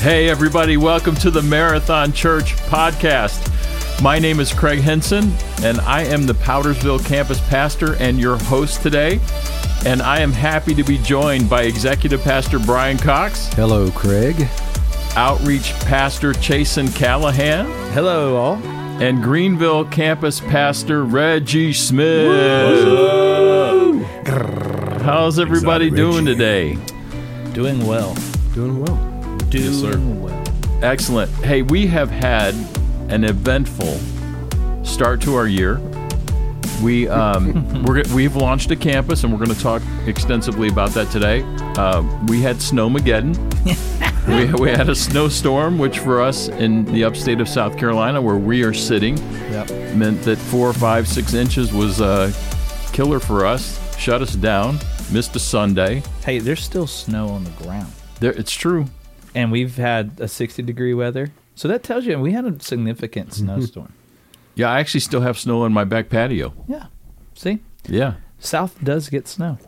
Hey, everybody, welcome to the Marathon Church podcast. My name is Craig Henson, and I am the Powdersville campus pastor and your host today. And I am happy to be joined by Executive Pastor Brian Cox, Hello, Craig. Outreach Pastor Chasen Callahan, Hello, all. and Greenville Campus Pastor Reggie Smith. How's everybody doing today? Doing well. Doing well. Doing well. Excellent. Hey, we have had an eventful start to our year. We um, we're, we've launched a campus, and we're going to talk extensively about that today. Uh, we had snowmageddon. we, we had a snowstorm, which for us in the upstate of South Carolina, where we are sitting, Yep. meant that four, five, six inches was a killer for us. Shut us down. Missed a Sunday. Hey, there's still snow on the ground, There, it's true. And we've had a 60 degree weather. So that tells you we had a significant snowstorm. Yeah, I actually still have snow on my back patio. Yeah. See, Yeah. South does get snow.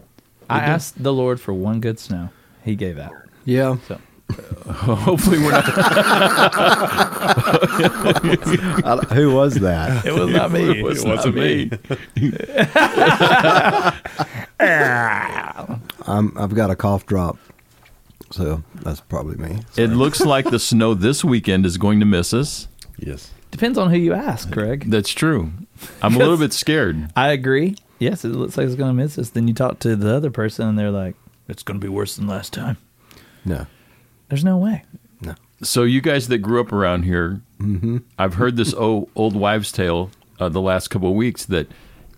I do. asked the Lord for one good snow. He gave that. Yeah. So Hopefully, we're not. Who was that? it was not me. It was not me. I'm, I've got a cough drop, so that's probably me. It looks like the snow this weekend is going to miss us. Yes. Depends on who you ask, Craig. That's true. I'm a little bit scared. I agree. Yes, it looks like it's going to miss us. Then you talk to the other person, and they're like, "It's going to be worse than last time." No, There's no way. no. So, you guys that grew up around here, I've heard this o- old wives' tale uh, the last couple of weeks that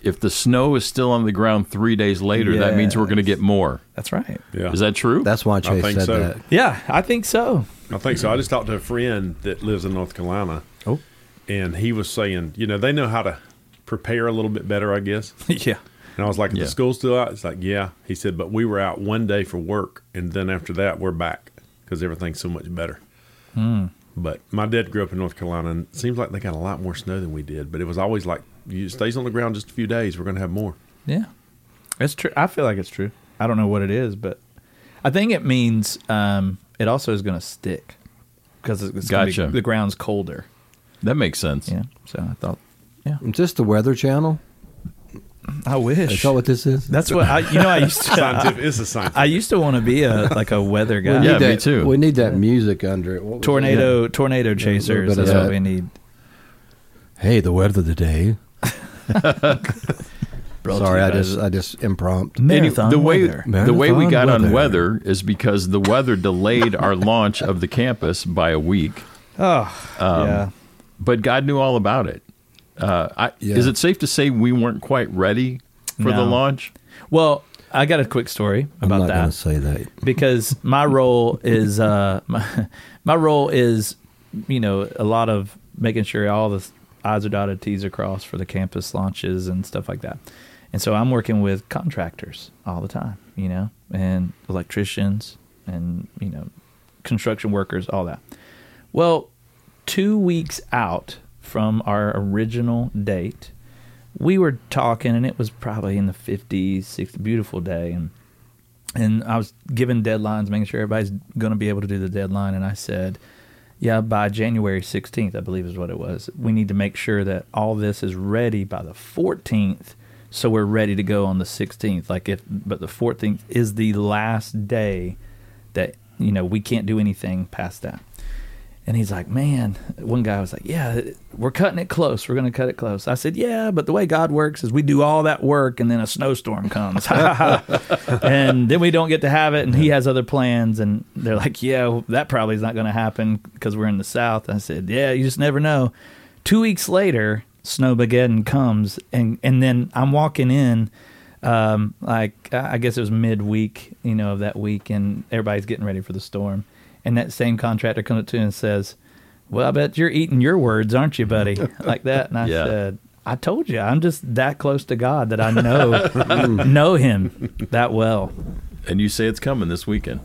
if the snow is still on the ground three days later, that means we're going to get more. That's right. Yeah. Is that true? That's why Chase think said so. that. Yeah, I think so. I think so. I just talked to a friend that lives in North Carolina. Oh. And he was saying, you know, they know how to prepare a little bit better, I guess. yeah. And I was like, Yeah. the school still out? It's like, yeah. He said, but we were out one day for work. And then after that, we're back because everything's so much better. Hmm. But my dad grew up in North Carolina and it seems like they got a lot more snow than we did. But it was always like, you stays on the ground just a few days. We're going to have more. Yeah. It's true. I feel like it's true. I don't know what it is, but I think it means um, it also is going to stick because it's gonna be- Gotcha. the ground's colder. that makes sense. Yeah. So I thought, yeah. Is this the Weather Channel? I wish. Is that what this is? That's what I. You know, I used to. Scientific. it's a scientific. I used to want to be a like a weather guy. Yeah, need me that, too. We need that music under it. What was Tornado, tornado chasers. bit of That's what we need. Hey, the weather today. Brought to Sorry, I just I just impromptu. Any- Marathon the way weather. the way we Marathon got on weather. weather is because the weather delayed our launch of the campus by a week. Oh, yeah. but God knew all about it. Uh, I, Yeah. Is it safe to say we weren't quite ready for the launch? Well, I got a quick story about I'm about not that. going to say that. because my role is uh my, my role is you know a lot of making sure all the i's are dotted t's are crossed for the campus launches and stuff like that. And so i'm working with contractors all the time you know and electricians and you know construction workers all that. Well two weeks out from our original date we were talking and it was probably in the 50s 60 beautiful day. And and I was given deadlines, making sure everybody's going to be able to do the deadline. And I said, yeah, by January 16th, I believe is what it was. We need to make sure that all this is ready by the 14th, so we're ready to go on the 16th. Like if, but the 14th is the last day that you know we can't do anything past that. And he's like, man, one guy was like, yeah, we're cutting it close. We're going to cut it close. I said, yeah, but the way God works is we do all that work and then a snowstorm comes. and then we don't get to have it. And he has other plans. And they're like, yeah, well, that probably is not going to happen because we're in the South. I said, yeah, you just never know. Two weeks later, Snowmageddon comes. And, and then I'm walking in um, like I guess it was midweek, you know, of that week, and everybody's getting ready for the storm. And that same contractor comes up to me and says, "Well, I bet you're eating your words, aren't you, buddy?" like that. And I Yeah. said, "I told you, I'm just that close to God that I know know Him that well." And you say it's coming this weekend.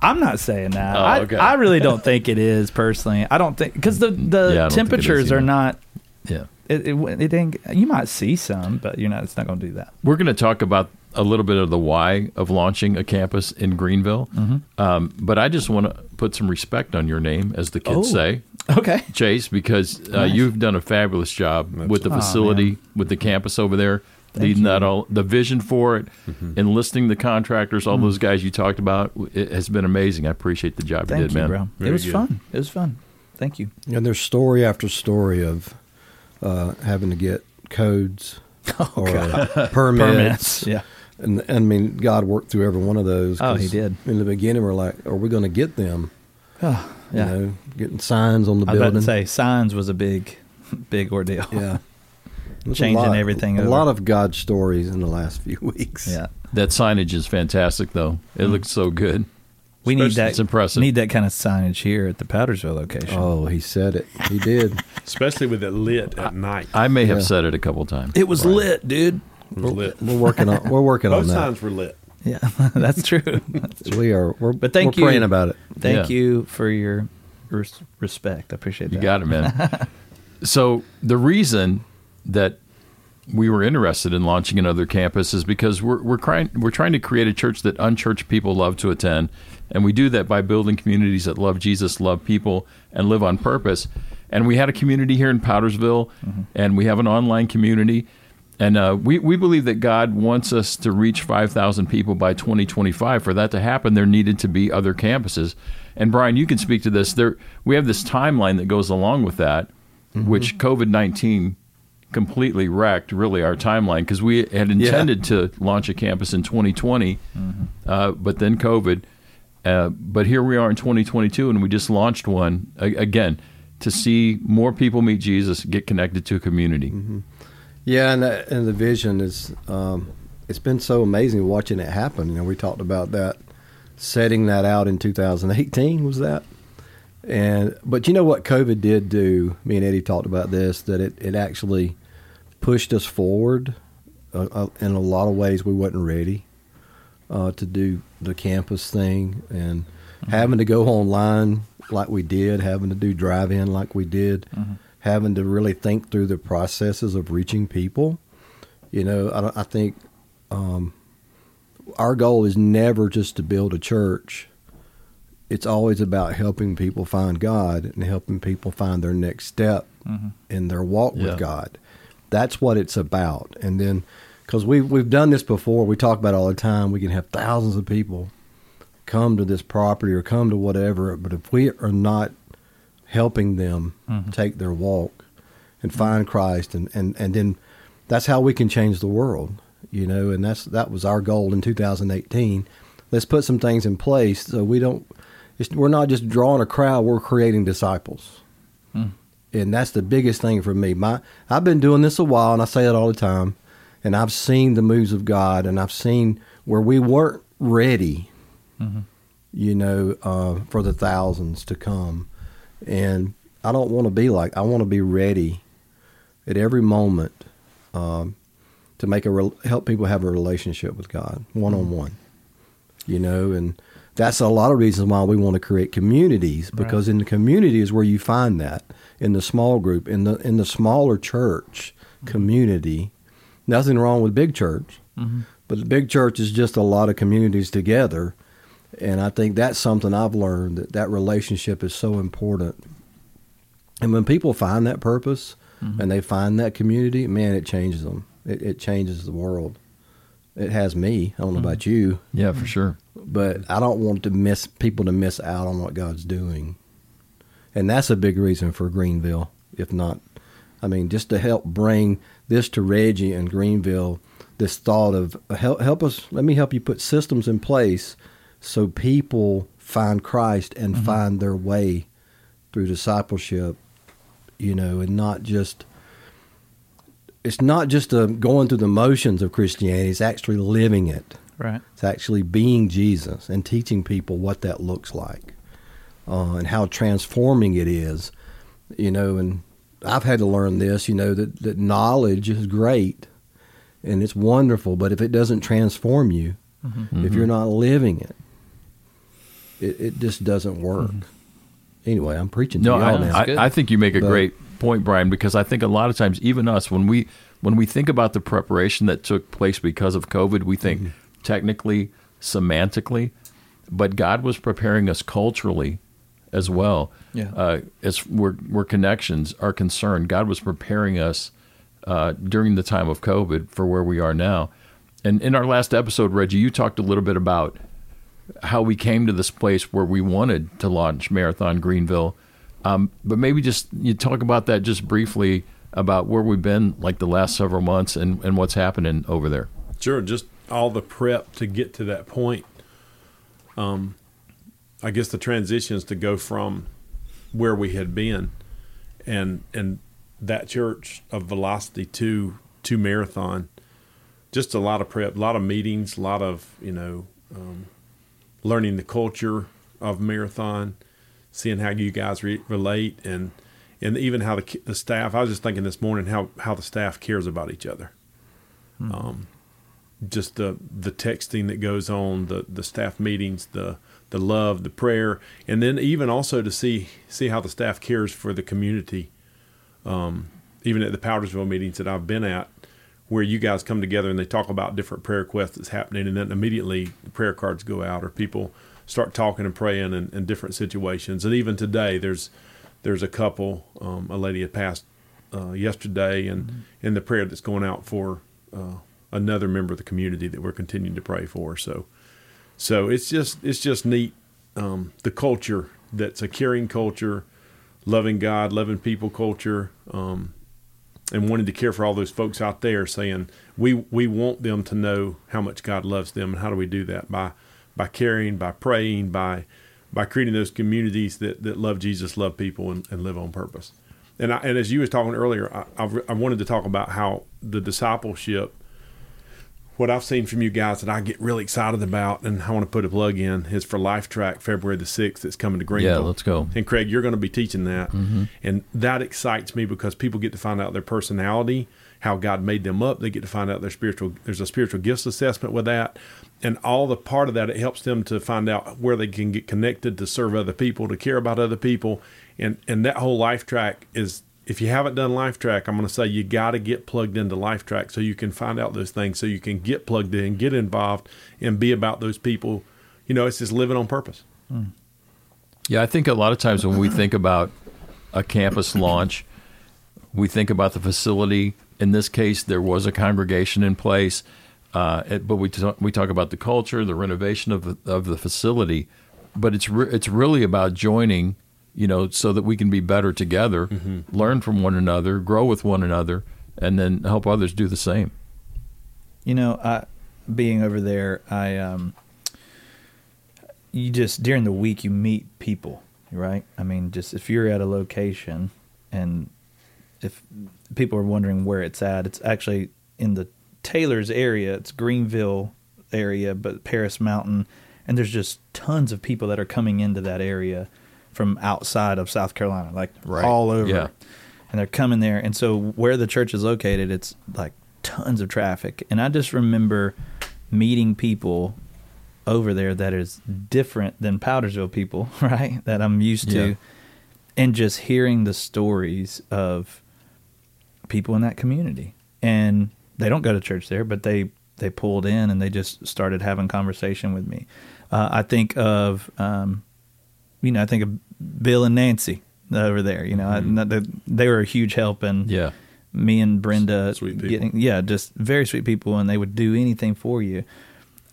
I'm not saying that. Oh, I, okay. I really don't think it is personally. I don't think because the the Yeah, I don't think it is temperatures are either. not. Yeah. It, it, it ain't, you might see some, but you're not. It's not going to do that. We're going to talk about a little bit of the why of launching a campus in Greenville. Um, but I just want to put some respect on your name, as the kids Oh. say, Okay. Chase, because uh, Nice. you've done a fabulous job with the Aw, facility, with the campus over there, Thank leading you. that all, the vision for it, enlisting the contractors, all those guys you talked about. It has been amazing. I appreciate the job Thank you did, you, man. bro. It was good. fun. It was fun. Thank you. And there's story after story of uh, having to get codes or permits. Permits. Yeah. And, and I mean, God worked through every one of those. Oh, he 'cause did. In the beginning, we're like, are we going to get them? Oh, yeah. You know, getting signs on the building. I was about building. to say signs was a big, big ordeal. yeah. There's a Changing lot- everything A over. lot of God stories in the last few weeks. Yeah. That signage is fantastic, though. It looks so good. We need that. It's impressive. Need that kind of signage here at the Powdersville location. Oh, he said it. He did. Especially with it lit at night. I may have Yeah. said it a couple times. it was lit, dude. It was lit. We're working on. We're working Both on that. Those signs were lit. Yeah, that's true. We are. We're, But thank we're you. praying about it. Thank Yeah. you for your res- respect. I appreciate that. You got it, man. so the reason that we were interested in launching another campus is because we're we're trying we're trying to create a church that unchurched people love to attend, and we do that by building communities that love Jesus, love people, and live on purpose. And we had a community here in Powdersville, and we have an online community. And uh, we, we believe that God wants us to reach 5,000 people by 2025. For that to happen, there needed to be other campuses. And Brian, you can speak to this. There, we have this timeline that goes along with that, which COVID 19 completely wrecked really our timeline because we had intended to launch a campus in 2020, uh, but then COVID. Uh, but here we are in 2022, and we just launched one a- again to see more people meet Jesus, get connected to a community. Yeah, and that, and the vision is. Um, it's been so amazing watching it happen. You know, we talked about that, setting that out in 2018 was that, and but you know what COVID did do. Me and Eddie talked about this that it it actually pushed us forward. Uh, uh, in a lot of ways, we wasn't ready uh, to do the campus thing, and having to go online like we did, having to do drive-in like we did, having to really think through the processes of reaching people. You know, I, I think um, our goal is never just to build a church. It's always about helping people find God and helping people find their next step in their walk Yeah. with God. That's what it's about. And then, because we we've done this before, we talk about it all the time. We can have thousands of people come to this property or come to whatever, but if we are not helping them mm-hmm. take their walk and find Christ, and, and, and then that's how we can change the world, you know. And that's that was our goal in 2018. Let's put some things in place so we don't. It's, we're not just drawing a crowd; we're creating disciples, mm. and that's the biggest thing for me. My I've been doing this a while, and I say it all the time, and I've seen the moves of God, and I've seen where we weren't ready you know, uh, for the thousands to come. And I don't want to be like, I want to be ready at every moment um, to make a re- help people have a relationship with God one on one. You know, and that's a lot of reasons why we want to create communities because in the community is where you find that in the small group in the in the smaller church community. Nothing wrong with big church, mm-hmm. but the big church is just a lot of communities together and I think that's something I've learned that that relationship is so important. And when people find that purpose mm-hmm. and they find that community, man, it changes them. It, it changes the world. It has me. I don't know about mm-hmm. you, Yeah, for sure. but I don't want to miss people to miss out on what God's doing. And that's a big reason for Greenville, if not, I mean, just to help bring this to Reggie and Greenville, this thought of help, help us, let me help you put systems in place so people find Christ and find their way through discipleship, you know, and not just, it's not just a going through the motions of Christianity, it's actually living it. Right. It's actually being Jesus and teaching people what that looks like uh, and how transforming it is. You know, and I've had to learn this, you know, that, that knowledge is great and it's wonderful, but if it doesn't transform you, mm-hmm. if you're not living it, it, it just doesn't work. Mm-hmm. Anyway, I'm preaching to No, y'all. I, good. I, I think you make a But- great point, Brian, because I think a lot of times, even us, when we when we think about the preparation that took place because of COVID, we think mm-hmm. technically, semantically, but God was preparing us culturally as well. Yeah. Uh, as where where connections are concerned, God was preparing us uh, during the time of COVID for where we are now. And in our last episode, Reggie, you talked a little bit about how we came to this place where we wanted to launch Marathon Greenville. Um, but maybe just you talk about that just briefly about where we've been like the last several months and, and what's happening over there. Sure, just all the prep to get to that point. Um, I guess the transitions to go from where we had been, and and that church of Velocity to to Marathon, just a lot of prep, a lot of meetings, a lot of you know, um, learning the culture of Marathon, seeing how you guys re- relate, and and even how the the staff. I was just thinking this morning how how the staff cares about each other Um, just the the texting that goes on, the the staff meetings, the the love, the prayer, and then even also to see see how the staff cares for the community. Um, even at the Powdersville meetings that I've been at, where you guys come together and they talk about different prayer requests that's happening, and then immediately the prayer cards go out, or people start talking and praying in, in different situations. And even today, there's there's a couple, um, a lady had passed uh, yesterday, and in the prayer that's going out for uh, another member of the community that we're continuing to pray for. So, so it's just it's just neat um, the culture that's a caring culture, loving God, loving people culture, um, and wanting to care for all those folks out there. Saying we we want them to know how much God loves them, and how do we do that by by caring, by praying, by by creating those communities that, that love Jesus, love people, and, and live on purpose. And I, and as you was talking earlier, I, I, I wanted to talk about how the discipleship what I've seen from you guys that I get really excited about, and I want to put a plug in, is for Life Track February the 6th. It's coming to Greenville. Yeah, let's go. And Craig, you're going to be teaching that. Mm-hmm. And that excites me because people get to find out their personality, how God made them up. They get to find out their spiritual, there's a spiritual gifts assessment with that. And all the part of that, it helps them to find out where they can get connected to serve other people, to care about other people. And, and that whole Life Track is if you haven't done LifeTrack, I'm going to say you got to get plugged into LifeTrack so you can find out those things, so you can get plugged in, get involved, and be about those people. You know, it's just living on purpose. Yeah, I think a lot of times when we think about a campus launch, we think about the facility. In this case, there was a congregation in place, uh, it- but we talk, we talk about the culture, the renovation of the, of the facility. But it's re- it's really about joining, you know, so that we can be better together, learn from one another, grow with one another, and then help others do the same. You know, I being over there, I um, you just during the week you meet people, right? I mean, just if you're at a location and if people are wondering where it's at, it's actually in the Taylor's area. It's Greenville area, but Paris Mountain, and there's just tons of people that are coming into that area from outside of South Carolina, like Right. all over Yeah. and they're coming there. And so where the church is located, it's like tons of traffic. And I just remember meeting people over there that is different than Powdersville people, right? That I'm used to, Yeah. and just hearing the stories of people in that community. And they don't go to church there, but they they pulled in and they just started having conversation with me. Uh, I think of um, you know I think of Bill and Nancy over there. You know, I- mm-hmm. not that- they were a huge help and Yeah. me and Brenda Sweet people. getting yeah, just very sweet people, and they would do anything for you.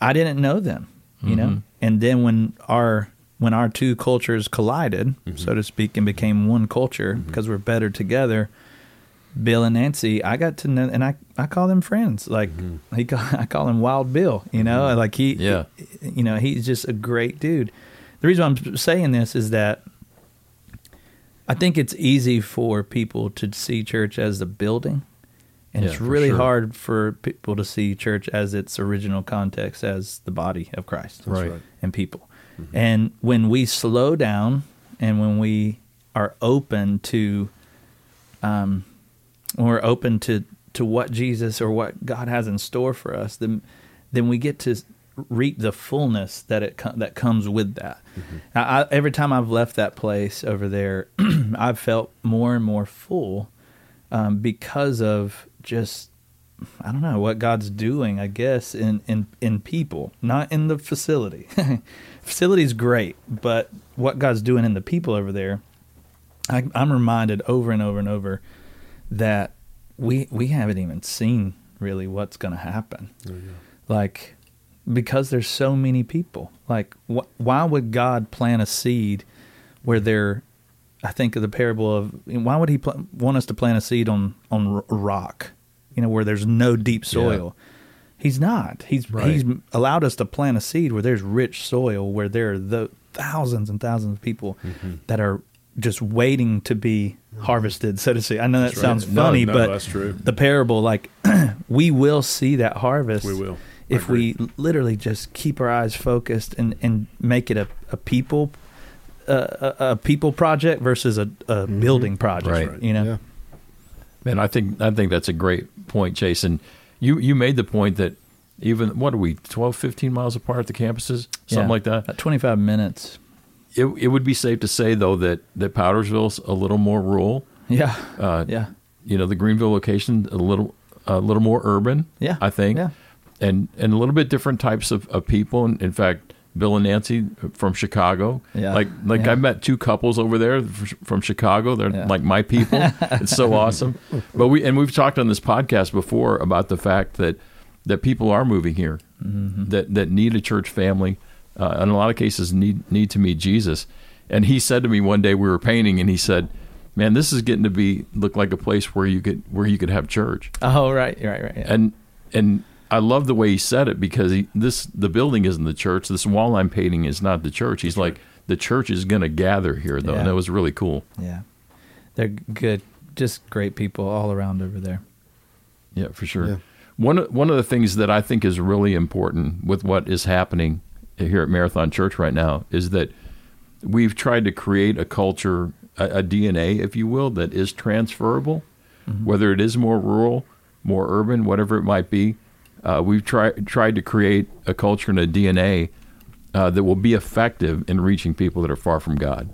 I didn't know them, you know, mm-hmm. and then when our when our two cultures collided, mm-hmm. so to speak, and became one culture because we're better together. Bill and Nancy, I got to know, and I, I call them friends. Like he, call, I call him Wild Bill. You know, like he, Yeah. you know, he's just a great dude. The reason I'm saying this is that I think it's easy for people to see church as the building, and Yeah, it's for really sure. hard for people to see church as its original context as the body of Christ Right. right. and people. And when we slow down and when we are open to, um, when we're open to to what Jesus or what God has in store for us, then then we get to reap the fullness that it co- that comes with that. Mm-hmm. I, I, every time I've left that place over there, I've felt more and more full um, because of just I don't know what God's doing. I guess in in in people, not in the facility. Facility's great, but what God's doing in the people over there, I, I'm reminded over and over and over that we we haven't even seen really what's going to happen. Like because there's so many people. Like wh- why would God plant a seed where there? I think of the parable of why would He pl- want us to plant a seed on on r- rock, you know, where there's no deep soil. He's not. He's Right. he's allowed us to plant a seed where there's rich soil, where there are the thousands and thousands of people mm-hmm. that are just waiting to be mm-hmm. harvested, so to say. I know that That's right. sounds No, funny, no, but that's true. the parable, like we will see that harvest. We will. If we literally just keep our eyes focused and and make it a a people. Uh, a, a people project versus a, a building project, Right. You know, Yeah. Man, I think I think that's a great point, Jason. You you made the point that even what are we 12, 15 miles apart at the campuses, something Yeah. like that. About twenty five minutes. It it would be safe to say though that that Powdersville's a little more rural. Yeah, Uh, yeah, You know, the Greenville location a little a little more urban. Yeah. I think. Yeah. And and a little bit different types of, of people. And in fact, Bill and Nancy from Chicago. Yeah. Like like Yeah. I met two couples over there from Chicago. They're Yeah. like my people. it's so awesome. But we and we've talked on this podcast before about the fact that that people are moving here Mm-hmm. that that need a church family. Uh, in a lot of cases, need need to meet Jesus. And he said to me one day we were painting, and he said, "Man, this is getting to be look like a place where you could where you could have church." Oh, right, right, right. Yeah. and and I love the way he said it because he, this the building isn't the church. This wall I'm painting is not the church. He's like the church is going to gather here though, Yeah. and that was really cool. yeah, they're good, just great people all around over there. Yeah, for sure. Yeah. One of- one of the things that I think is really important with what is happening here at Marathon Church right now is that we've tried to create a culture, a, a DNA, if you will, that is transferable, mm-hmm. whether it is more rural, more urban, whatever it might be. Uh, we've tried tried to create a culture and a DNA uh, that will be effective in reaching people that are far from God.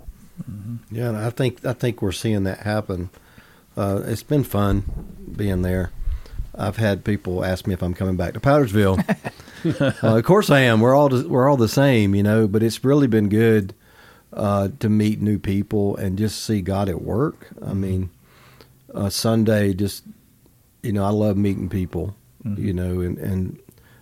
Yeah, and I think I think we're seeing that happen. Uh, it's been fun being there. I've had people ask me if I'm coming back to Powdersville. uh, of course I am. We're all we're all the same, you know. But it's really been good uh, to meet new people and just see God at work. I mean, uh, Sunday just you know I love meeting people, Mm-hmm. you know, and and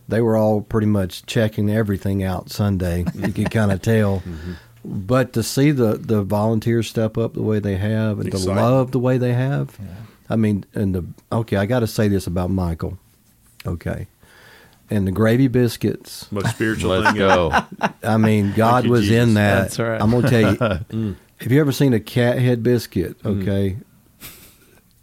they were all pretty much checking everything out Sunday. you could kind of tell. Mm-hmm. But to see the, the volunteers step up the way they have and Exciting. to love the way they have, I mean, and the okay, I got to say this about Michael, okay, and the gravy biscuits. Most spiritual Let's thing go. I mean, God you, was Jesus. in that. That's right. I'm gonna tell you. Mm. Have you ever seen a cat head biscuit? Mm-hmm. Okay.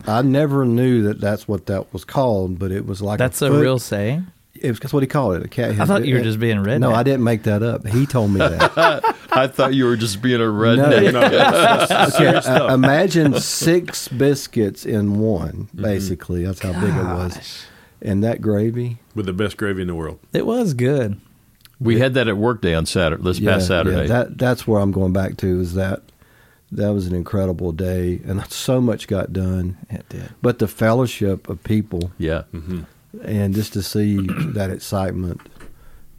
I never knew that that's what that was called, but it was like That's a, a real saying. It was that's what he called it, a cat head. I thought you were bi- just being redneck. No, I didn't make that up. He told me that. I thought you were just being a redneck. No, that's, that's Okay, uh, imagine six biscuits in one. Basically, that's how big it was. And that gravy. With the best gravy in the world. It was good. We had that at work day on Saturday, this past Saturday. that that's where I'm going back to. Is that that was an incredible day, and so much got done. It did. But the fellowship of people, yeah. and just to see that excitement,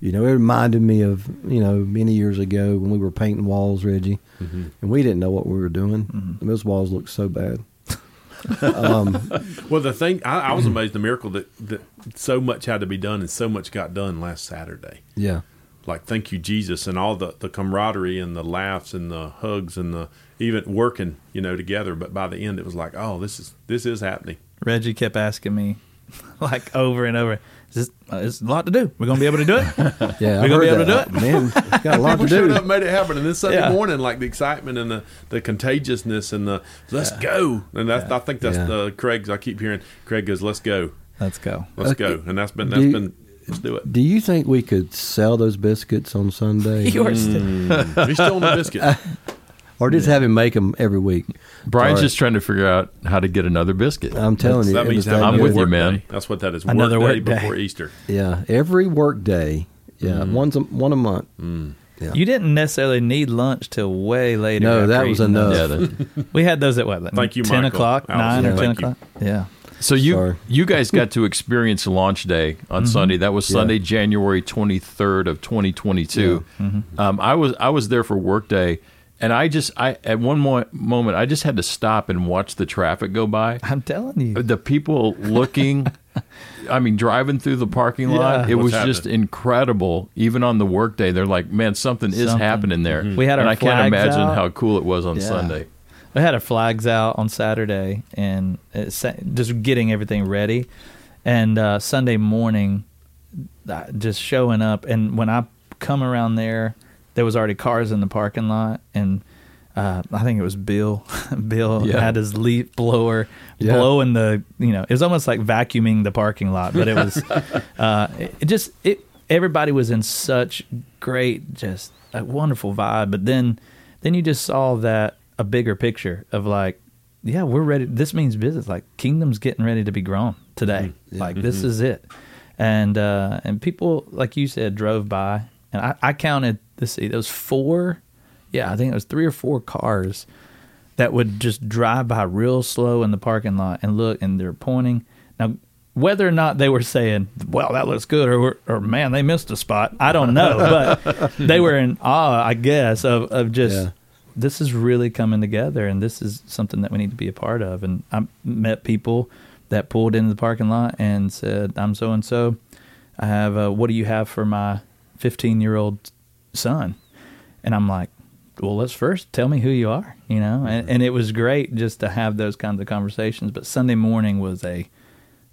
you know, it reminded me of you know many years ago when we were painting walls, Reggie, Mm-hmm. and we didn't know what we were doing. And those walls looked so bad. um, Well, the thing I, I was amazed the miracle that that so much had to be done and so much got done last Saturday. yeah. Like thank you Jesus and all the the camaraderie and the laughs and the hugs and the even working you know together. But by the end, it was like, oh, this is this is happening. Reggie kept asking me, like over and over, "Is this, uh, it's a lot to do. We're gonna be able to do it." Yeah, We I gonna be heard able to do it? Man, got a lot to People showed up, made it happen, and then Sunday Yeah. morning, like the excitement and the, the contagiousness and the let's go, and that's I think that's Yeah. the Craig's. I keep hearing Craig goes, "Let's go, Let's go. let's Okay. go," and that's been Do that's you- been let's do it. Do you think we could sell those biscuits on Sunday, You are still, He's still on the biscuit. or just have him make them every week? Brian's Sorry. just trying to figure out how to get another biscuit. I'm telling you, that means that I'm with you, man. day. That's what that is. Another work day work day. before Easter. Yeah, every work day Yeah, one's a, one a month. Mm. Yeah. You didn't necessarily need lunch till way later. No, that was eating enough. Yeah. We had those at what? Like Thank you, ten Michael. o'clock, I was- nine or ten Thank you. o'clock. Yeah. So you Sorry. you guys got to experience launch day on mm-hmm. Sunday. That was Yeah. Sunday, January twenty third of twenty twenty two. Mm-hmm. Mm-hmm. Um, I was I was there for work day, and I just I at one mo- moment I just had to stop and watch the traffic go by. I'm telling you. The people looking, I mean, driving through the parking lot. Yeah. It What's was just incredible. Even on the work day, they're like, "Man, something, is happening there." We had our and our I can't imagine out. how cool it was on Yeah. Sunday. We had our flags out on Saturday and just getting everything ready. And uh, Sunday morning, uh, just showing up. And when I come around there, there was already cars in the parking lot. And uh, I think it was Bill. Bill Yeah. had his leaf blower Yeah. blowing the, you know, it was almost like vacuuming the parking lot. But it was, uh, it, it just, it. everybody was in such great, just a wonderful vibe. But then, then you just saw that a bigger picture of like, yeah, we're ready. This means business. Like kingdom's getting ready to be grown today. Like this is it. And uh, and people, like you said, drove by, and I, I counted. Let's see, those four. Yeah, I think it was three or four cars that would just drive by real slow in the parking lot and look, and they're pointing. Now, whether or not they were saying, "Well, that looks good," or, or "Man, they missed a spot," I don't know, but they were in awe, I guess, of of just Yeah. This is really coming together, and this is something that we need to be a part of. And I met people that pulled into the parking lot and said, "I'm so and so. I have. Uh, what do you have for my 15 year old son?" And I'm like, "Well, let's first tell me who you are." You know, and, and it was great just to have those kinds of conversations. But Sunday morning was a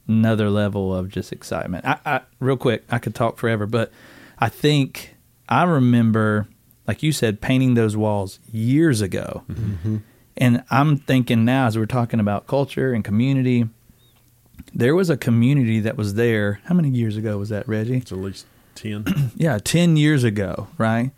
another level of just excitement. I, I real quick, I could talk forever, but I think I remember, like you said, painting those walls years ago. Mm-hmm. And I'm thinking now, as we're talking about culture and community, there was a community that was there. How many years ago was that, Reggie? It's at least 10. Yeah, 10 years ago, right?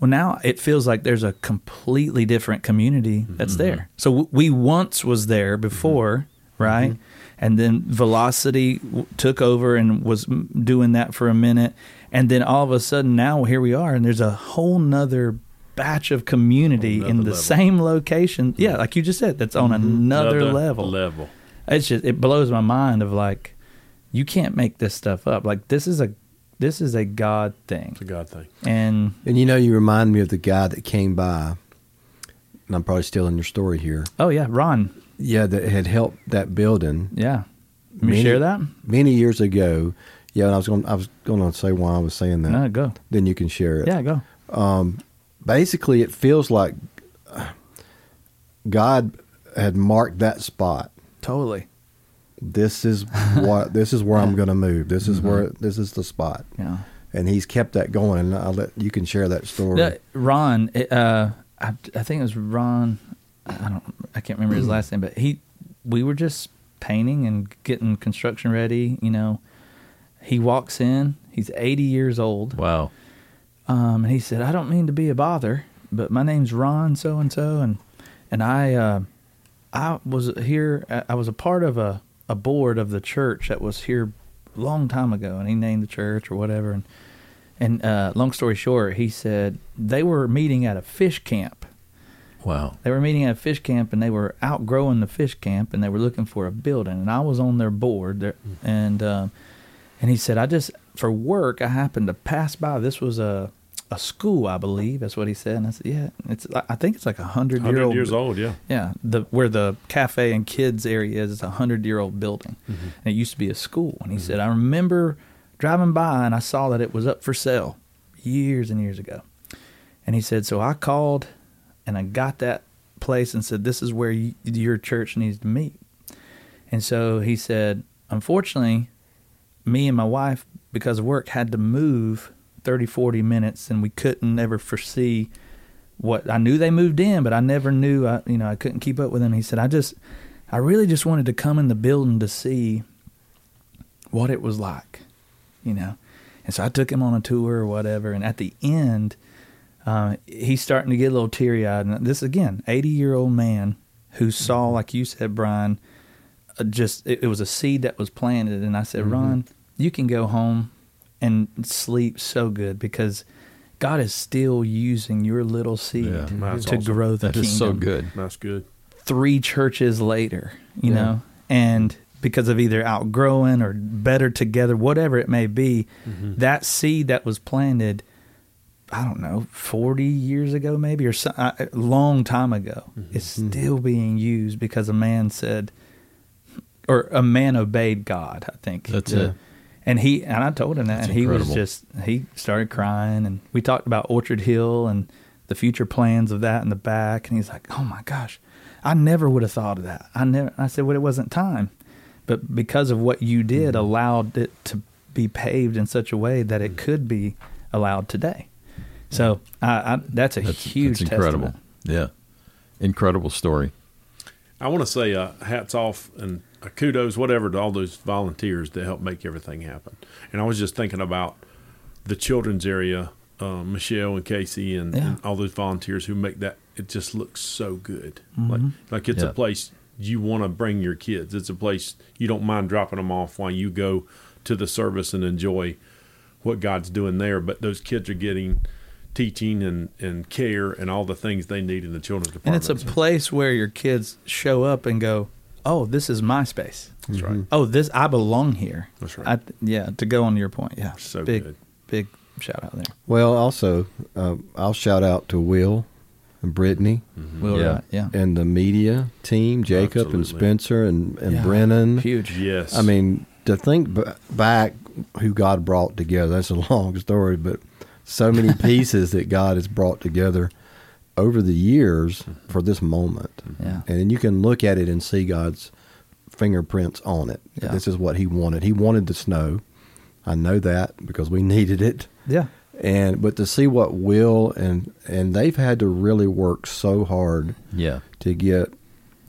Well, now it feels like there's a completely different community that's mm-hmm. there. So w- we once was there mm-hmm. before, right? And then Velocity w- took over and was m- doing that for a minute. And then all of a sudden now here we are and there's a whole nother batch of community in the level. same location. Yeah, mm-hmm. like you just said, that's on mm-hmm. another, level Level. it's just it blows my mind of like you can't make this stuff up like this is a this is a god thing It's a God thing. and And you know, you remind me of the guy that came by, and I'm probably stealing your story here. oh yeah ron Yeah, that had helped that building yeah Let me Many- share that many years ago. Yeah, and I was going. I was going to say why I was saying that. no go Then you can share it. yeah go um, Basically, it feels like God had marked that spot. totally This is what. this is where I'm going to move. This is mm-hmm. where. This is the spot. yeah And he's kept that going. And I'll let you can share that story. No, ron it, uh I, I think it was ron i don't i can't remember his mm-hmm. last name but he we were just painting and getting construction ready you know he walks in he's 80 years old Wow. Um, and he said, "I don't mean to be a bother, but my name's Ron so and so, and and I uh, I was here. I was a part of a a board of the church that was here a long time ago, and he named the church or whatever. And and uh, long story short, he said they were meeting at a fish camp. Wow. They were meeting at a fish camp, and they were outgrowing the fish camp, and they were looking for a building. And I was on their board, there, and um, and he said, I just for work, I happened to pass by. This was a a school, I believe. That's what he said. And I said, Yeah, it's. I think it's like a hundred year old. years old, yeah. Yeah, the where the cafe and kids area is, it's a hundred year old building, mm-hmm. and it used to be a school. And he mm-hmm. said, I remember driving by and I saw that it was up for sale years and years ago. And he said, so I called and I got that place and said, this is where you, your church needs to meet. And so he said, unfortunately, me and my wife, because of work, had to move 30, 40 minutes, and we couldn't ever foresee what I knew they moved in, but I never knew. I you know I couldn't keep up with them. He said, I just, I really just wanted to come in the building to see what it was like, you know. And so I took him on a tour or whatever. And at the end, uh, he's starting to get a little teary eyed. And this again, eighty year old man who saw, like you said, Brian, uh, just it, it was a seed that was planted. And I said, Ron, you can go home and sleep so good because God is still using your little seed Yeah. To awesome. grow the That kingdom. is so good. That's good. Three churches later, you Yeah. know, and because of either outgrowing or better together, whatever it may be, Mm-hmm. that seed that was planted, I don't know, 40 years ago, maybe, or so, a long time ago, Mm-hmm. is still being used because a man said, or a man obeyed God, I think. That's Yeah. it. And he and I told him that, That's and he was just he started crying, and we talked about Orchard Hill and the future plans of that in the back, and he's like, "Oh my gosh, I never would have thought of that. I never." I said, "Well, it wasn't time, but because of what you did, Mm-hmm. allowed it to be paved in such a way that it could be allowed today." So I, I, that's a That's, huge that's incredible. testament. Yeah. Incredible story. I want to say uh, hats off and kudos, whatever, to all those volunteers that help make everything happen. And I was just thinking about the children's area, uh, Michelle and Casey, and, Yeah. and all those volunteers who make that. It just looks so good. Like like it's Yeah. a place you want to bring your kids. It's a place you don't mind dropping them off while you go to the service and enjoy what God's doing there. But those kids are getting teaching and, and care and all the things they need in the children's department. And it's a place where your kids show up and go, "Oh, this is my space." That's right. Oh, this I belong here. That's right. I, yeah, to go on your point, yeah, So big, good. big shout out there. Well, also, uh, I'll shout out to Will and Brittany Will Yeah. Wright, yeah, and the media team, Jacob and Spencer and, and Yeah. Brennan. huge. Yes. I mean, to think b- back who God brought together, that's a long story, but so many pieces that God has brought together over the years mm-hmm. for this moment. Mm-hmm. Yeah. And then you can look at it and see God's fingerprints on it. Yeah. This is what he wanted. He wanted the snow. I know that because we needed it. Yeah, And but to see what Will and and they've had to really work so hard Yeah. to get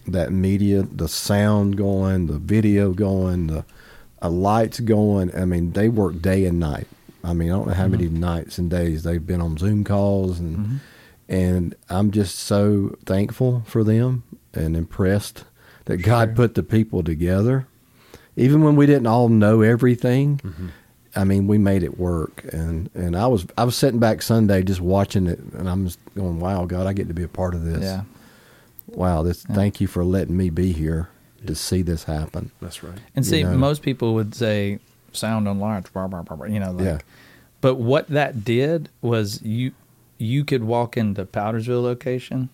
that media, the sound going, the video going, the uh, lights going. I mean, they work day and night. I mean, I don't know how mm-hmm. many nights and days they've been on Zoom calls, and and I'm just so thankful for them and impressed that God put the people together, even when we didn't all know everything. Mm-hmm. I mean, we made it work, and and I was I was sitting back Sunday just watching it, and I'm just going, "Wow, God, I get to be a part of this." yeah, Wow, this Yeah. thank you for letting me be here to see this happen. That's right. and You see, know. most people would say sound and lights, blah, blah, blah, blah, you know, like, Yeah. But what that did was you you could walk into Powdersville location,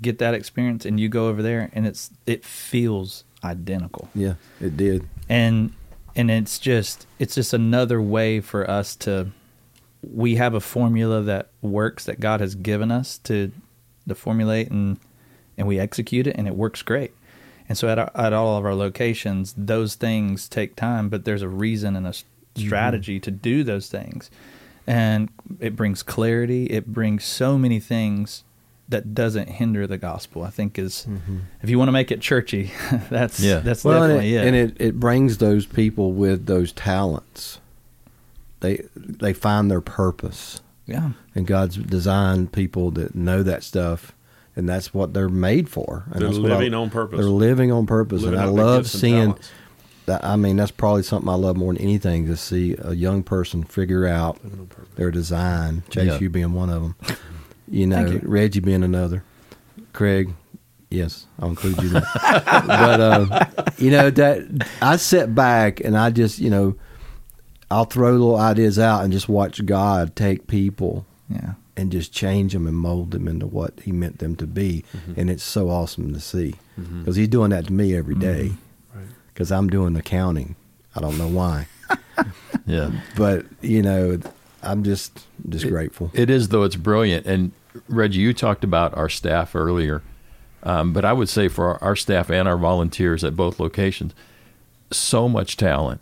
get that experience, and you go over there, and it's it feels identical. Yeah, it did. and and it's just it's just another way for us to we have a formula that works that God has given us to to formulate and and we execute it and it works great. And so at our, at all of our locations, those things take time, but there's a reason and a mm-hmm. strategy to do those things. And it brings clarity, it brings so many things that doesn't hinder the gospel. I think is mm-hmm. if you want to make it churchy, that's Yeah. that's well, and definitely it, it. and it it brings those people with those talents. They they find their purpose, yeah. and God's designed people that know that stuff, and that's what they're made for. And They're that's what I- living on purpose. They're living on purpose, Living and I love seeing. talents. That, I mean, that's probably something I love more than anything to see a young person figure out Living on purpose. their design. Chase, Yeah. you being one of them. You know, you. Reggie being another. Craig, yes, I'll include you. There. but uh, you know that I sit back and I just you know I'll throw little ideas out and just watch God take people Yeah. and just change them and mold them into what He meant them to be, Mm-hmm. and it's so awesome to see because He's doing that to me every day Right. Because I'm doing accounting. I don't know why, Yeah. but you know I'm just just It- grateful. It is, though. It's brilliant. And Reggie, you talked about our staff earlier, um, but I would say for our, our staff and our volunteers at both locations, so much talent.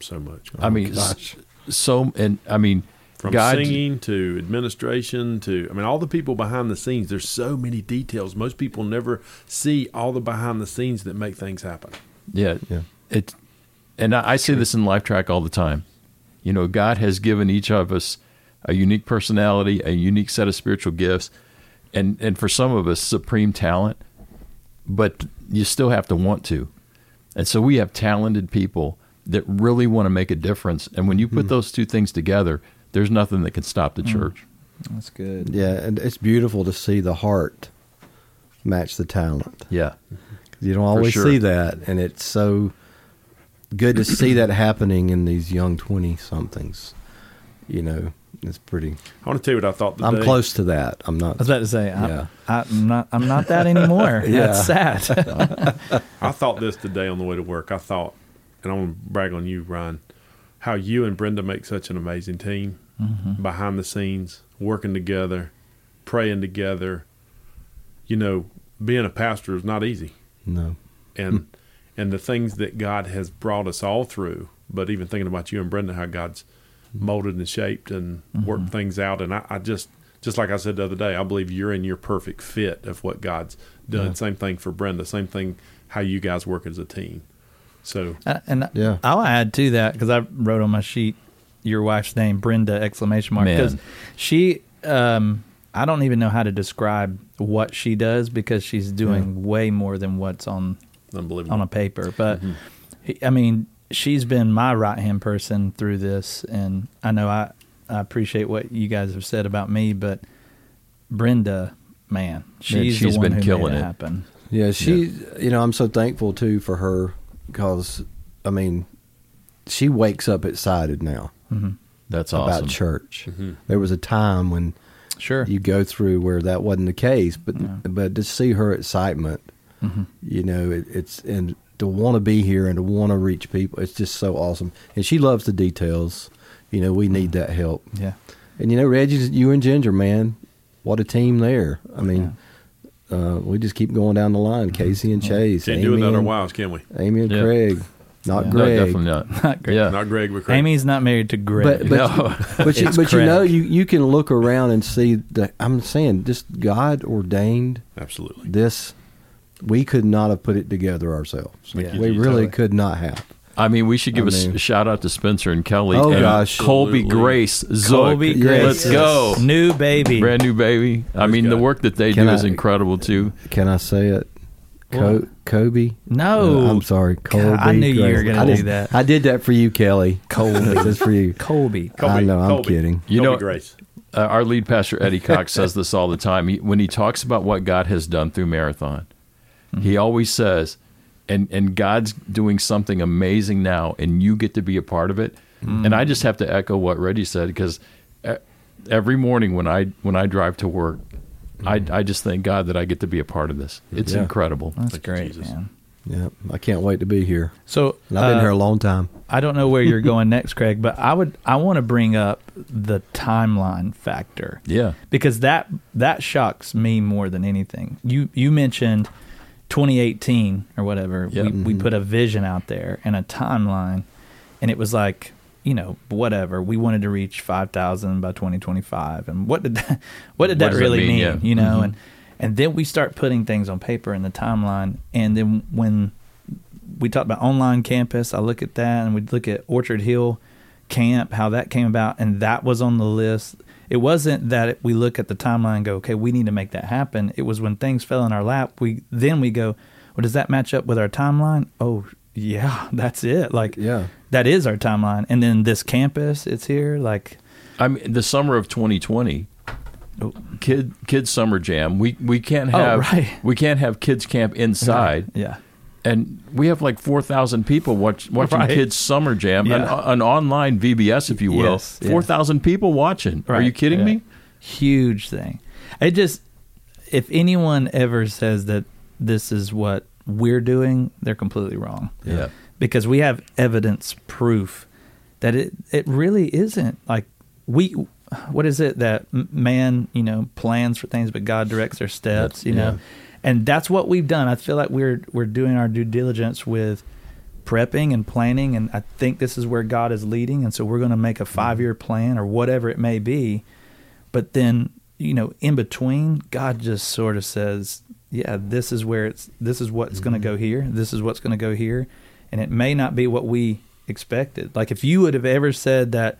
So much. I mean, gosh. so and I mean, From God, singing to administration to, I mean, all the people behind the scenes. There's so many details. Most people never see all the behind the scenes that make things happen. Yeah, Yeah. It, and I, I say this in Life Track all the time. You know, God has given each of us a unique personality, a unique set of spiritual gifts, and and for some of us, supreme talent. But you still have to want to, and so we have talented people that really want to make a difference. And when you put hmm. those two things together, there's nothing that can stop the hmm. church. That's good. Yeah, and it's beautiful to see the heart match the talent. Yeah. You don't always sure. see that, and it's so good to see that happening in these young twenty somethings. You know, it's pretty. I want to tell you what I thought today. I'm close to that. I'm not. I was about to say, Yeah. I'm not. I'm not that anymore. Yeah. That's sad. I thought this today on the way to work. I thought, and I want to brag on you, Ryan, how you and Brenda make such an amazing team mm-hmm. behind the scenes, working together, praying together. You know, being a pastor is not easy, No. and and the things that God has brought us all through. But even thinking about you and Brenda, how God's molded and shaped and worked things out, and I, I just. Just like I said the other day, I believe you're in your perfect fit of what God's done. Yeah. Same thing for Brenda. Same thing how you guys work as a team. So Uh, and Yeah. I'll add to that because I wrote on my sheet your wife's name, Brenda exclamation mark, because she. Um, I don't even know how to describe what she does because she's doing way more than what's on on a paper. But mm-hmm. he- I mean, she's been my right hand person through this, and I know I, I appreciate what you guys have said about me, but Brenda, man, she's, she's the one been who killing made it, it. happen. Yeah, she. You know, I'm so thankful too for her because, I mean, she wakes up excited now mm-hmm. That's about awesome. church. Mm-hmm. There was a time when Sure. you go through where that wasn't the case, but Yeah. but to see her excitement, Mm-hmm. you know, it, it's and to want to be here and to want to reach people, it's just so awesome. And she loves the details. You know, we need that help. yeah. And you know, Reggie, you and Ginger, man, what a team there. I mean, uh, we just keep going down the line. Casey and Chase, Can't Amy, do it without our wives, can we? Amy and Yeah. Craig, not Yeah. No, Greg. definitely not. Not Greg. Yeah. Not Greg, but Craig. Amy's not married to Greg. But but, No. but, you, but you know you, you can look around and see that I'm saying just God ordained Absolutely. this. We could not have put it together ourselves. Thank you, we Jesus. really could not have. I mean, we should give I a s- mean- shout out to Spencer and Kelly. Oh, and gosh. Colby Absolutely. Grace, Zook. Colby Yes. Grace. Let's go. New baby. Brand new baby. I Praise mean, the work that they Can do I- is incredible too. Can I say it? Co- Kobe. No. Uh, I'm sorry, Colby. God, I knew you were gonna I do that. I did that for you, Kelly. Colby. Just for you. Colby. Colby, I know. I'm Colby. kidding. You Colby know- Grace. Uh, our lead pastor Eddie Cox says this all the time. He, when he talks about what God has done through Marathon, he always says, "And and God's doing something amazing now, and you get to be a part of it." And I just have to echo what Reggie said because e- every morning when I when I drive to work, I I just thank God that I get to be a part of this. It's Yeah. incredible. That's Thank great, Jesus. man. Yeah, I can't wait to be here. So And I've been uh, here a long time. I don't know where you're going next, Craig, but I would I want to bring up the timeline factor Yeah. because that that shocks me more than anything. You you mentioned 2018 or whatever. Yeah. We, we put a vision out there and a timeline, and it was like you know whatever we wanted to reach 5,000 by 2025, and what did that, what did What that really mean? mean? Yeah. You know, Mhm. and and then we start putting things on paper in the timeline, and then when we talked about online campus. I look at that, and we look at Orchard Hill camp, how that came about, and that was on the list. It wasn't that we look at the timeline and go, okay, we need to make that happen. It was when things fell in our lap, we then we go, well, does that match up with our timeline? Oh, yeah, that's it. Like, Yeah. That is our timeline. And then this campus, it's here. Like, I mean, the summer of 2020, oh, kid kid summer jam. We we can't Oh, have right. we can't have kids camp inside. yeah, and we have like 4,000 people watch, watching Right. Kids Summer Jam, an, Yeah. an online VBS, if you will. Yes, yeah. 4,000 people watching. Are you kidding yeah. me? huge thing. It just, if anyone ever says that this is what we're doing, they're completely wrong. Yeah. Because we have evidence proof that it it really isn't like we what is it that man you know plans for things but God directs their steps That's- you know? Yeah. and that's what we've done. I feel like we're we're doing our due diligence with prepping and planning and I think this is where God is leading and so we're going to make a mm-hmm. 5-year plan or whatever it may be. But then you know in between God just sort of says yeah this is where it's this is what's going to mm-hmm. go here this is what's going to go here and it may not be what we expected like if you would have ever said that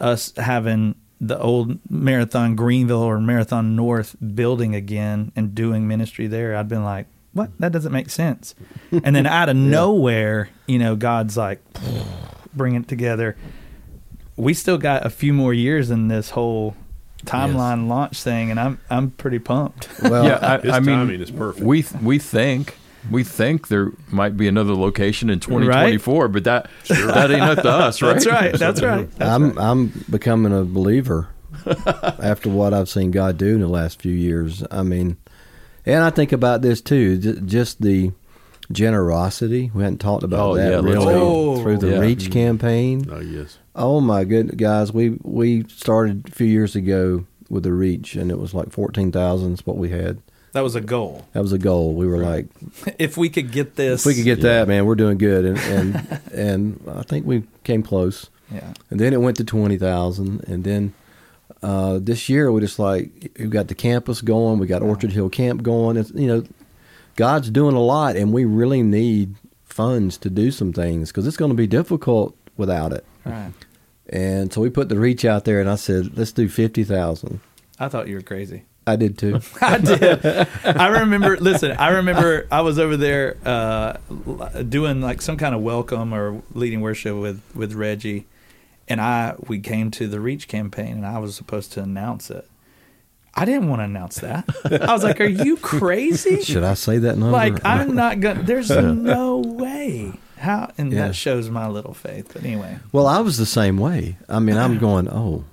us having the old marathon greenville or marathon north building again and doing ministry there i'd been like what? That doesn't make sense. And then out of nowhere, you know, God's like, bring it together. We still got a few more years in this whole timeline launch thing, and I'm I'm pretty pumped. Well, yeah, His I, I mean, timing is perfect. We we think we think there might be another location in 2024, but that that ain't up to us, right? That's right. That's right. That's I'm right. I'm becoming a believer after what I've seen God do in the last few years. I mean, and I think about this too, just the generosity. We hadn't talked about Oh, that yeah, really go. through the Yeah. Reach mm-hmm. campaign. oh yes, Oh my goodness, guys, we we started a few years ago with the Reach, and it was like fourteen thousand is what we had. That was a goal. That was a goal. We were like, If we could get this, if we could get that, man, we're doing good, and and and I think we came close. yeah, And then it went to twenty thousand, and then uh, this year we just like we got the campus going, we got Orchard Hill Camp going. It's you know, God's doing a lot, and we really need funds to do some things because it's going to be difficult without it. right. And so we put the reach out there, and I said, let's do fifty thousand. I thought you were crazy. I did too. I did. I remember. Listen, I remember I was over there uh, doing like some kind of welcome or leading worship with with Reggie, and I we came to the Reach campaign, and I was supposed to announce it. I didn't want to announce that. I was like, "Are you crazy? Should I say that number? Like, I'm not gonna. There's no way." How and Yeah. that shows my little faith. But anyway, Well, I was the same way. I mean, I'm going, oh,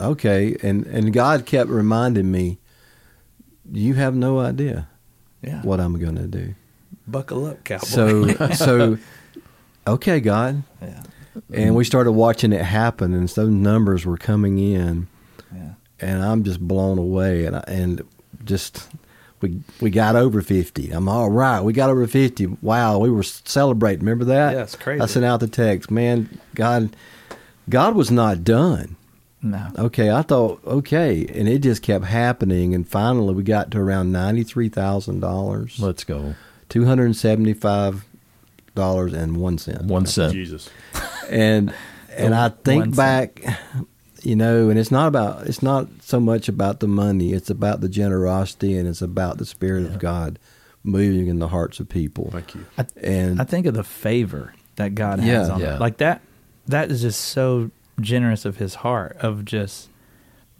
okay, and and God kept reminding me, you have no idea yeah. what I'm going to do. Buckle up, cowboy. So, so, okay, God, yeah, and we started watching it happen, and those numbers were coming in, yeah. and I'm just blown away, and I, and just. We, we got over 50. I'm all right. We got over 50. Wow. We were celebrating. Remember that? Yeah, it's crazy. I sent out the text. Man, God, God was not done. No. Okay, I thought okay, and it just kept happening, and finally we got to around ninety three thousand dollars, Let's go. two hundred and seventy five dollars and one cent, One cent. Jesus. and and I One think cent. back, you know, and it's not about it's not so much about the money, it's about the generosity, and it's about the spirit of God moving in the hearts of people, Thank you. I, and I think of the favor that God has Yeah. on Yeah. it. Like that that is just so generous of his heart of just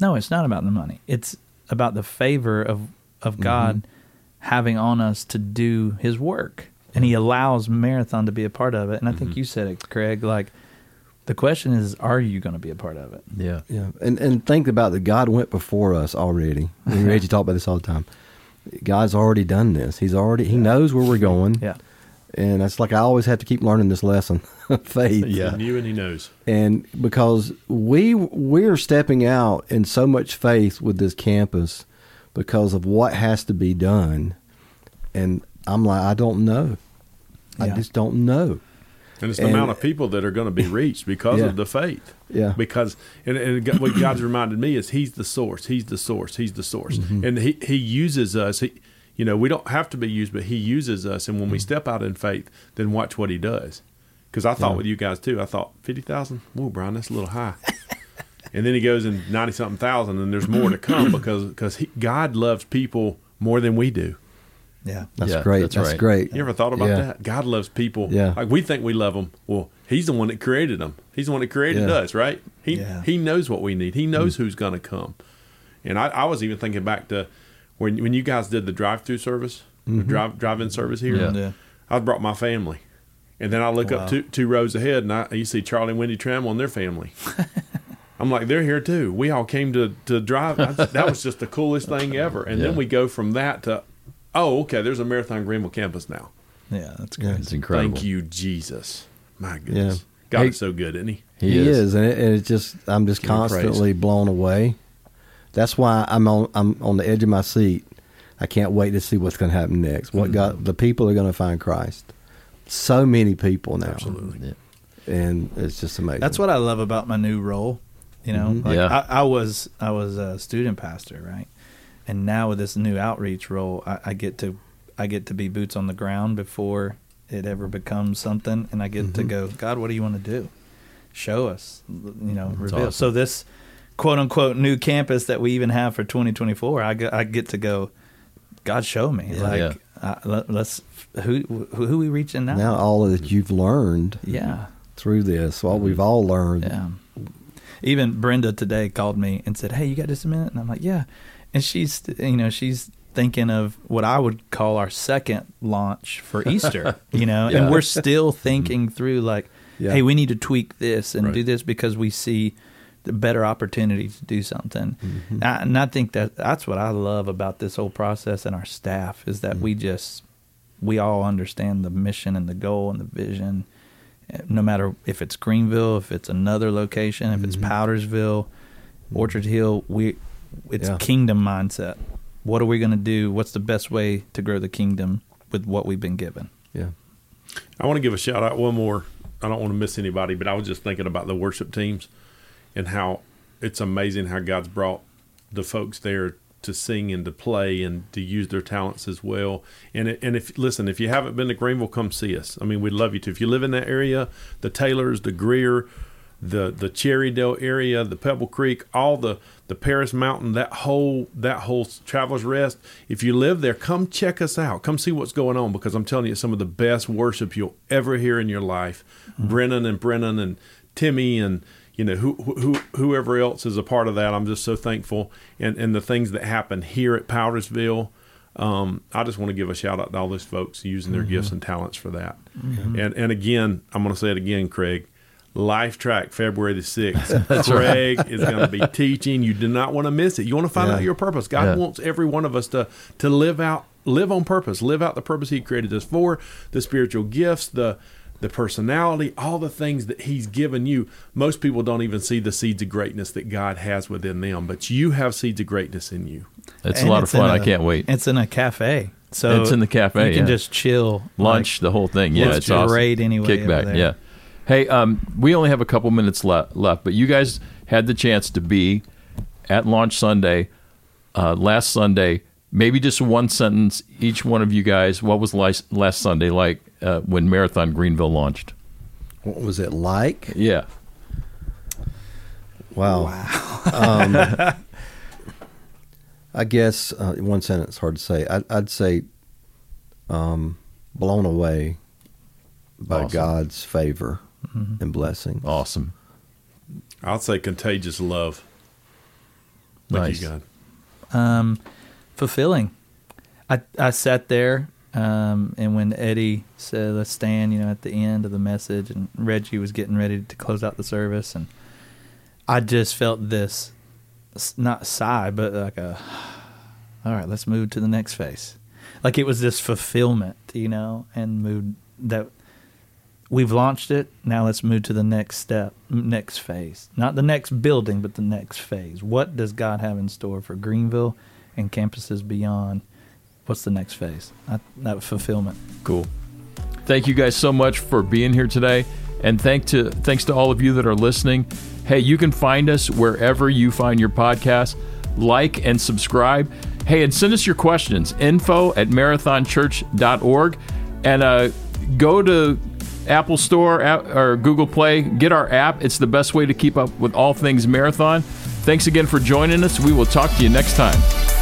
no, it's not about the money. It's about the favor of of Mm-hmm. God having on us to do his work. And he allows Marathon to be a part of it. And I Mm-hmm. think you said it, Craig, like the question is, are you going to be a part of it? Yeah. Yeah, and and think about that. God went before us already. We Reggie talk about this all the time. God's already done this. He's already He knows where we're going. Yeah. and it's like I always have to keep learning this lesson, faith. Yeah. He knew and he knows. and because we we're stepping out in so much faith with this campus because of what has to be done, and I'm like I don't know. I just don't know. And it's the And- amount of people that are going to be reached because Yeah. of the faith. Yeah. Because and, and what God's reminded me is He's the source. He's the source. He's the source. Mm-hmm. And He He uses us. He, you know, we don't have to be used, but He uses us. And when we step out in faith, then watch what He does. Because I thought Mm-hmm. Yeah. with you guys too. I thought fifty thousand. Whoa, Brian, that's a little high. and then He goes in ninety something thousand, and there's more to come because because he, God loves people more than we do. Yeah. That's Yeah, great. that's That's, right. great. You ever thought about Yeah. that? God loves people. Yeah. Like we think we love them. Well, He's the one that created them. He's the one that created Yeah. us, right? He Yeah. He knows what we need. He knows who's going to come. And I, I was even thinking back to when when you guys did the drive-through service, the drive drive-in service here. Yeah. Yeah. I brought my family, and then I look Wow. up two two rows ahead, and I you see Charlie and Wendy Trammell and their family. I'm like, they're here too. We all came to to drive. I, that was just the coolest thing ever. And Yeah. then we go from that to, oh, okay, there's a Marathon Greenville campus now. Yeah. That's good. great. It's incredible. Thank you, Jesus. My goodness. Yeah. God Hey- is so good, isn't he? He, He, is. is, and, it, and it's just I'm just Give him praise. constantly blown away. That's why I'm on I'm on the edge of my seat. I can't wait to see what's going to happen next. What mm-hmm. God, the people are going to find Christ. So many people now, Absolutely. Yeah. and it's just amazing. That's what I love about my new role. You know, Mhm. like Yeah. I, I was I was a student pastor, right? And now with this new outreach role, I, I get to I get to be boots on the ground before it ever becomes something, and I get to Mhm. go, God, what do you want to do? Show us, you know, That's reveal. awesome. So this quote unquote new campus that we even have for 2024, I get, I get to go. God show me. Yeah. like, Yeah. Uh, let, us who who who we reaching now? Now all that you've learned yeah, through this, what we've all learned. yeah. Even Brenda today called me and said, "Hey, you got just a minute?" And I'm like, "Yeah." And she's you know she's thinking of what I would call our second launch for Easter. you know, Yeah. and we're still thinking through like, Yeah. hey, we need to tweak this and Right. do this because we see the better opportunity to do something. Mm-hmm. I, and I think that that's what I love about this whole process and our staff is Mm-hmm. that we just we all understand the mission and the goal and the vision. eh, No matter if it's Greenville, if it's another location, if it's Mhm. Powdersville, Orchard Hill, we it's Yeah. kingdom mindset. What are we going to do? What's the best way to grow the kingdom with what we've been given? Yeah. I want to give a shout out one more. I don't want to miss anybody, but I was just thinking about the worship teams and how it's amazing how God's brought the folks there to sing and to play and to use their talents as well. And it, and if listen, if you haven't been to Greenville, come see us. I mean, we'd love you to. If you live in that area, the Taylors, the Greer, the the Cherrydale area, the Pebble Creek, all the the Paris Mountain, that whole that whole Travelers Rest. If you live there, come check us out. Come see what's going on because I'm telling you, some of the best worship you'll ever hear in your life. Mm-hmm. Brennan and Brennan and Timmy and you know who, who whoever else is a part of that. I'm just so thankful and and the things that happen here at Powdersville. Um, I just want to give a shout out to all those folks using their gifts and talents for that. And and again, I'm going to say it again, Craig. Life Track, February the 6th. Craig is going to be teaching. You do not want to miss it. You want to find Yeah. out your purpose. God Yeah. wants every one of us to to live out, live on purpose, live out the purpose He created us for, the spiritual gifts, the the personality, all the things that He's given you. Most people don't even see the seeds of greatness that God has within them, but you have seeds of greatness in you. It's And a lot of it's in fun. I a- can't wait. It's in a cafe, so It's in the cafe, You can yeah. just chill, Lunch, the whole thing. Yeah, it's awesome. parade anyway over Kickback. Yeah. Hey, um, we only have a couple minutes le- left, but you guys had the chance to be at Launch Sunday uh, last Sunday. Maybe just one sentence, each one of you guys. What was last, last Sunday like uh, when Marathon Greenville launched? What was it like? Yeah. Wow. um, I guess uh, one sentence, hard to say. I, I'd say um, blown away by Awesome. God's favor and blessing. Awesome. I'll say contagious love. Thank Nice. you, God. um, fulfilling. I I sat there, um, and when Eddie said, "Let's stand," you know, at the end of the message, and Reggie was getting ready to close out the service, and I just felt this not sigh, but like a, all right, let's move to the next phase. Like it was this fulfillment, you know, and move that we've launched it. Now let's move to the next step, next phase. Not the next building, but the next phase. What does God have in store for Greenville and campuses beyond? What's the next phase? That, that fulfillment. Cool. Thank you guys so much for being here today, and thank to thanks to all of you that are listening. Hey, you can find us wherever you find your podcast. Like and subscribe. Hey, and send us your questions. Info at marathonchurch.org, and uh, go to Apple Store or Google Play. Get our app. It's the best way to keep up with all things marathon. Thanks again for joining us. We will talk to you next time.